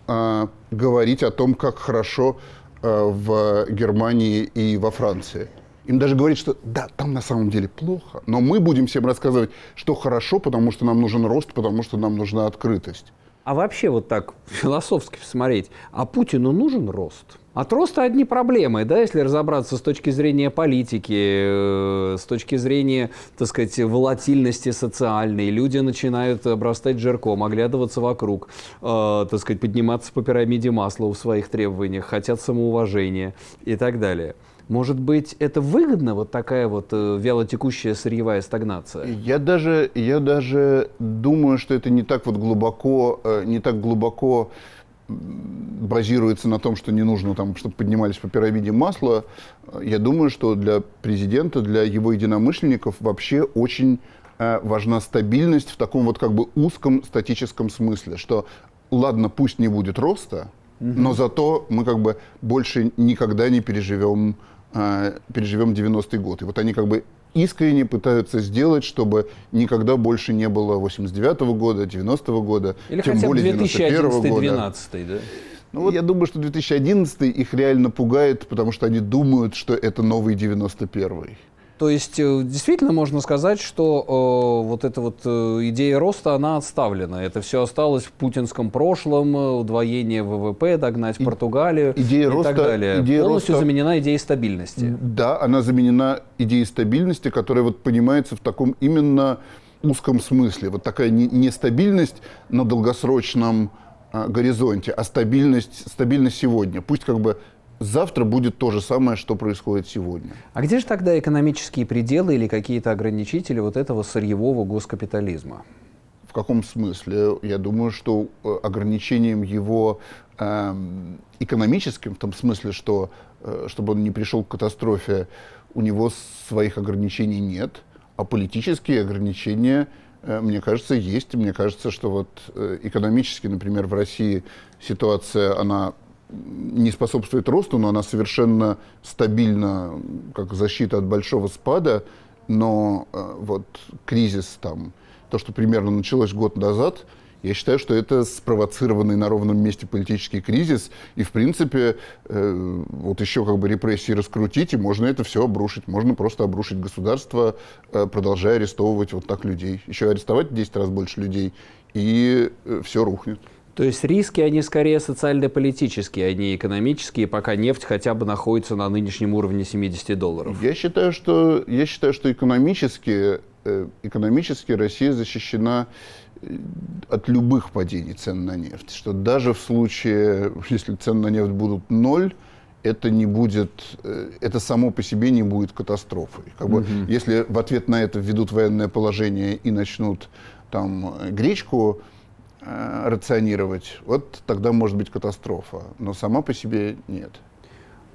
э, говорить о том, как хорошо э, в Германии и во Франции. Им даже говорит, что да, там на самом деле плохо, но мы будем всем рассказывать, что хорошо, потому что нам нужен рост, потому что нам нужна открытость. А вообще вот так философски посмотреть, а Путину нужен рост? От роста одни проблемы, да, если разобраться с точки зрения политики, э, с точки зрения, так сказать, волатильности социальной. Люди начинают обрастать жирком, оглядываться вокруг, э, так сказать, подниматься по пирамиде масла в своих требованиях, хотят самоуважения и так далее. Может быть, это выгодно, вот такая вот э, вялотекущая сырьевая стагнация? Я даже, я даже думаю, что это не так вот глубоко, э, не так глубоко базируется на том, что не нужно, там, чтобы поднимались по пирамиде масла, я думаю, что для президента, для его единомышленников вообще очень э, важна стабильность в таком вот как бы узком статическом смысле, что ладно, пусть не будет роста, угу. но зато мы как бы больше никогда не переживем, переживем 90-й год. И вот они как бы искренне пытаются сделать, чтобы никогда больше не было 89-го года, 90-го года, Или тем более 2011 года. 2012 да? Ну, вот я думаю, что 2011 их реально пугает, потому что они думают, что это новый 91-й. То есть э, действительно можно сказать, что э, вот эта вот э, идея роста, она отставлена. Это все осталось в путинском прошлом, э, удвоение ВВП, догнать и, Португалию идея и роста, так далее. Идея Полностью роста, заменена идеей стабильности. Да, она заменена идеей стабильности, которая вот понимается в таком именно узком смысле. Вот такая нестабильность на долгосрочном э, горизонте, а стабильность, стабильность сегодня. Пусть как бы завтра будет то же самое, что происходит сегодня. А где же тогда экономические пределы или какие-то ограничители вот этого сырьевого госкапитализма? В каком смысле? Я думаю, что э, ограничением его э, экономическим, в том смысле, что э, чтобы он не пришел к катастрофе, у него своих ограничений нет, а политические ограничения, э, мне кажется, есть. Мне кажется, что вот экономически, например, в России ситуация, она не способствует росту, но она совершенно стабильна, как защита от большого спада. Но э, вот кризис там, то, что примерно началось год назад, Я считаю, что это спровоцированный на ровном месте политический кризис, и, в принципе, э, вот еще как бы репрессии раскрутить, и можно это все обрушить. Можно просто обрушить государство, э, продолжая арестовывать вот так людей. Еще арестовать 10 раз больше людей, и э, все рухнет. То есть риски, они скорее социально-политические, а не экономические, пока нефть хотя бы находится на нынешнем уровне 70 долларов. Я считаю, что, я считаю, что экономически, э, экономически Россия защищена э, от любых падений цен на нефть. Что даже в случае, если цены на нефть будут ноль, это не будет, э, это само по себе не будет катастрофой. Как бы, угу. Если в ответ на это введут военное положение и начнут там гречку Э, рационировать, вот тогда может быть катастрофа. Но сама по себе нет.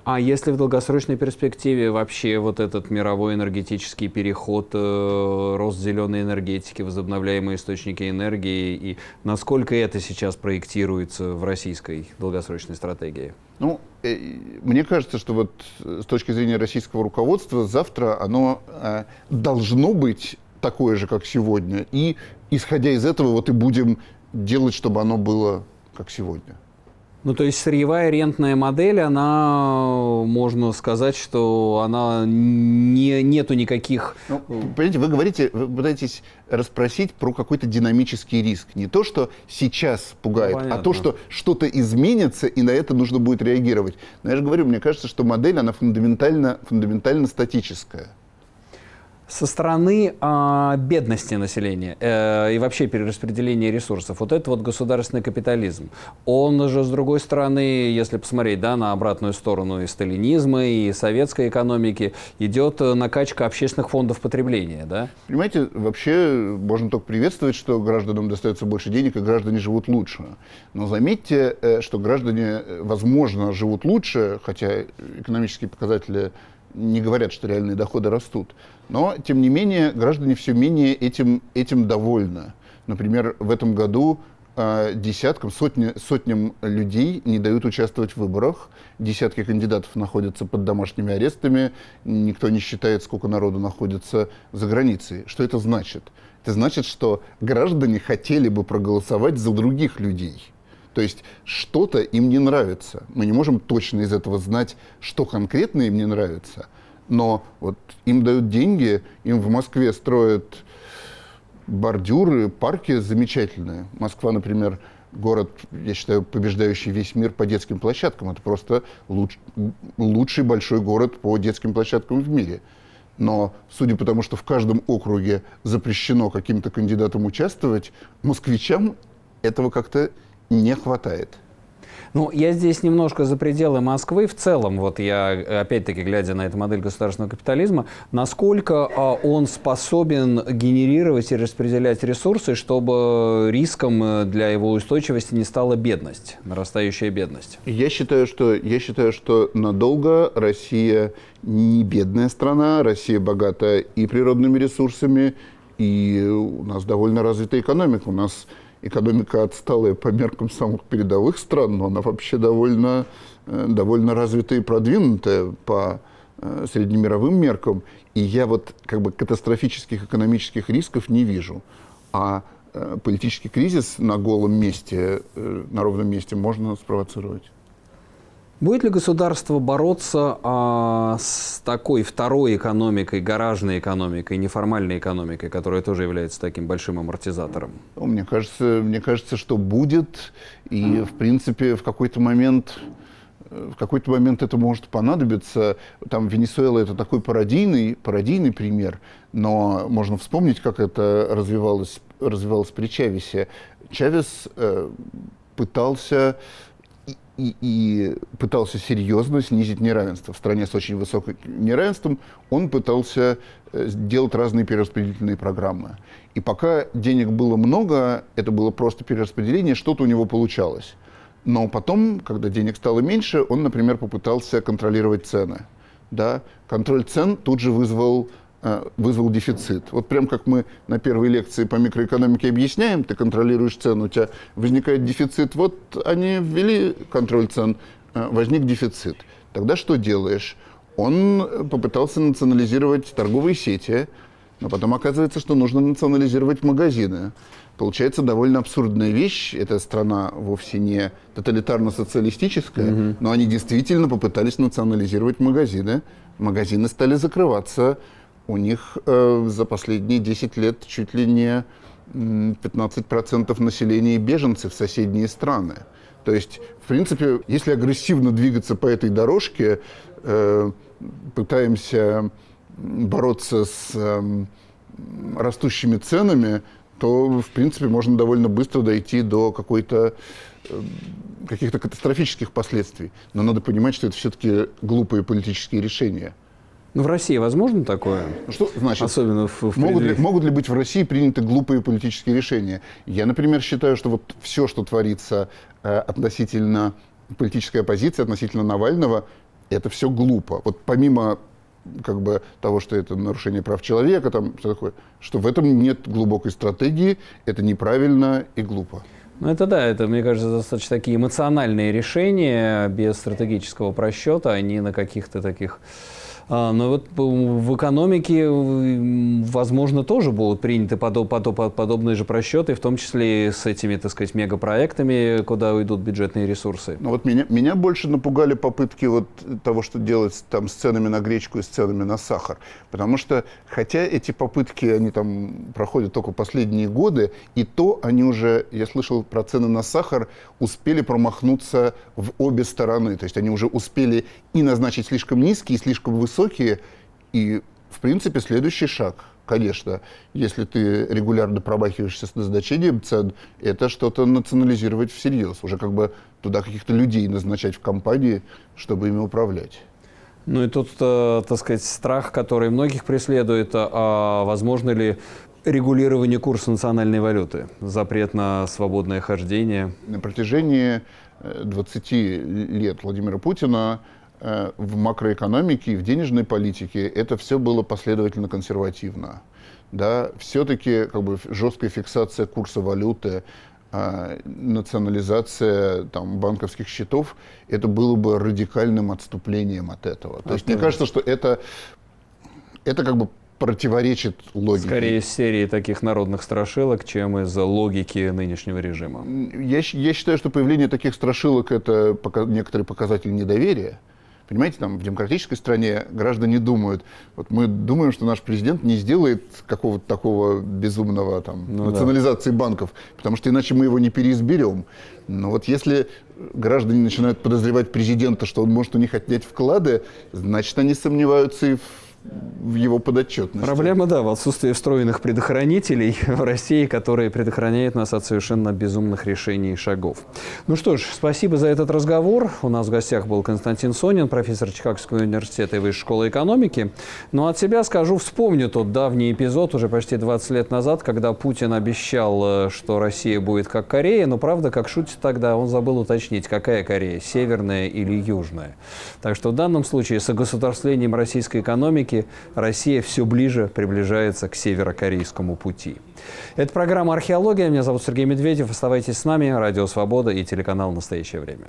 А если в долгосрочной перспективе вообще вот этот мировой энергетический переход, э, рост зеленой энергетики, возобновляемые источники энергии, и насколько это сейчас проектируется в российской долгосрочной стратегии? Ну, э, мне кажется, что вот с точки зрения российского руководства завтра оно э, должно быть такое же, как сегодня. И исходя из этого вот и будем делать, чтобы оно было как сегодня. Ну, то есть сырьевая рентная модель, она, можно сказать, что она не, нету никаких... Ну, понимаете, вы говорите, вы пытаетесь расспросить про какой-то динамический риск. Не то, что сейчас пугает, ну, а то, что что-то изменится, и на это нужно будет реагировать. Но я же говорю, мне кажется, что модель, она фундаментально, фундаментально статическая со стороны э, бедности населения э, и вообще перераспределения ресурсов, вот это вот государственный капитализм, он же, с другой стороны, если посмотреть да, на обратную сторону и сталинизма, и советской экономики, идет накачка общественных фондов потребления, да? Понимаете, вообще можно только приветствовать, что гражданам достается больше денег, и граждане живут лучше. Но заметьте, э, что граждане, э, возможно, живут лучше, хотя экономические показатели не говорят, что реальные доходы растут. Но, тем не менее, граждане все менее этим, этим довольны. Например, в этом году э, десяткам, сотни, сотням людей не дают участвовать в выборах. Десятки кандидатов находятся под домашними арестами. Никто не считает, сколько народу находится за границей. Что это значит? Это значит, что граждане хотели бы проголосовать за других людей. То есть что-то им не нравится. Мы не можем точно из этого знать, что конкретно им не нравится. Но вот им дают деньги, им в Москве строят бордюры, парки замечательные. Москва, например, город, я считаю, побеждающий весь мир по детским площадкам. Это просто луч, лучший большой город по детским площадкам в мире. Но судя по тому, что в каждом округе запрещено каким-то кандидатам участвовать, москвичам этого как-то не хватает. Ну, я здесь немножко за пределы Москвы. В целом, вот я, опять-таки, глядя на эту модель государственного капитализма, насколько а, он способен генерировать и распределять ресурсы, чтобы риском э, для его устойчивости не стала бедность, нарастающая бедность? Я считаю, что, я считаю, что надолго Россия не бедная страна, Россия богата и природными ресурсами, и у нас довольно развитая экономика. У нас экономика отсталая по меркам самых передовых стран, но она вообще довольно, э, довольно развитая и продвинутая по э, среднемировым меркам. И я вот как бы катастрофических экономических рисков не вижу. А э, политический кризис на голом месте, на ровном месте можно спровоцировать. Будет ли государство бороться а, с такой второй экономикой, гаражной экономикой, неформальной экономикой, которая тоже является таким большим амортизатором? Ну, мне кажется, мне кажется, что будет. И, в принципе, в какой-то момент в какой-то момент это может понадобиться. Там Венесуэла это такой пародийный, пародийный пример, но можно вспомнить, как это развивалось, развивалось при Чавесе. Чавес э, пытался и, и пытался серьезно снизить неравенство. В стране с очень высоким неравенством он пытался э, делать разные перераспределительные программы. И пока денег было много, это было просто перераспределение, что-то у него получалось. Но потом, когда денег стало меньше, он, например, попытался контролировать цены. Да? Контроль цен тут же вызвал вызвал дефицит. Вот прям как мы на первой лекции по микроэкономике объясняем, ты контролируешь цену, у тебя возникает дефицит. Вот они ввели контроль цен, э, возник дефицит. Тогда что делаешь? Он попытался национализировать торговые сети, Но потом оказывается, что нужно национализировать магазины. Получается довольно абсурдная вещь. Эта страна вовсе не тоталитарно-социалистическая, угу. но они действительно попытались национализировать магазины. Магазины стали закрываться. У них э, за последние 10 лет чуть ли не 15% населения беженцы в соседние страны. То есть, в принципе, если агрессивно двигаться по этой дорожке, э, пытаемся бороться с э, растущими ценами, то, в принципе, можно довольно быстро дойти до какой-то э, каких-то катастрофических последствий. Но надо понимать, что это все-таки глупые политические решения. Но в России возможно такое? Ну, что значит? Особенно в, в могут, ли, могут ли быть в России приняты глупые политические решения? Я, например, считаю, что вот все, что творится э, относительно политической оппозиции, относительно Навального, это все глупо. Вот помимо как бы того, что это нарушение прав человека, там все такое, что в этом нет глубокой стратегии, это неправильно и глупо. Ну это да, это, мне кажется, достаточно такие эмоциональные решения без стратегического просчета, они на каких-то таких а, но вот в экономике, возможно, тоже будут приняты подоб, подоб, подобные же просчеты, в том числе с этими, так сказать, мегапроектами, куда уйдут бюджетные ресурсы. Ну вот меня, меня больше напугали попытки вот того, что делать там с ценами на гречку и с ценами на сахар. Потому что, хотя эти попытки, они там проходят только последние годы, и то они уже, я слышал про цены на сахар, успели промахнуться в обе стороны. То есть они уже успели и назначить слишком низкие, и слишком высокие высокие, и, в принципе, следующий шаг, конечно, если ты регулярно промахиваешься с назначением цен, это что-то национализировать всерьез, уже как бы туда каких-то людей назначать в компании, чтобы ими управлять. Ну и тут, э, так сказать, страх, который многих преследует, а, а возможно ли регулирование курса национальной валюты, запрет на свободное хождение? На протяжении 20 э, лет Владимира Путина в макроэкономике и в денежной политике это все было последовательно консервативно. Да, все-таки как бы жесткая фиксация курса валюты, э, национализация там, банковских счетов, это было бы радикальным отступлением от этого. То есть мне кажется, что это, это как бы противоречит логике. Скорее из серии таких народных страшилок, чем из логики нынешнего режима. Я, я считаю, что появление таких страшилок – это пока, некоторый показатель недоверия. Понимаете, там в демократической стране граждане думают, вот мы думаем, что наш президент не сделает какого-то такого безумного там, ну, национализации да. банков, потому что иначе мы его не переизберем. Но вот если граждане начинают подозревать президента, что он может у них отнять вклады, значит, они сомневаются и в в его подотчетности. Проблема, да, в отсутствии встроенных предохранителей в России, которые предохраняют нас от совершенно безумных решений и шагов. Ну что ж, спасибо за этот разговор. У нас в гостях был Константин Сонин, профессор Чикагского университета и Высшей школы экономики. Но от себя скажу, вспомню тот давний эпизод уже почти 20 лет назад, когда Путин обещал, э, что Россия будет как Корея, но правда, как шутит тогда, он забыл уточнить, какая Корея, северная или южная. Так что в данном случае с огосударствлением российской экономики экономики Россия все ближе приближается к северокорейскому пути. Это программа «Археология». Меня зовут Сергей Медведев. Оставайтесь с нами. Радио «Свобода» и телеканал «Настоящее время».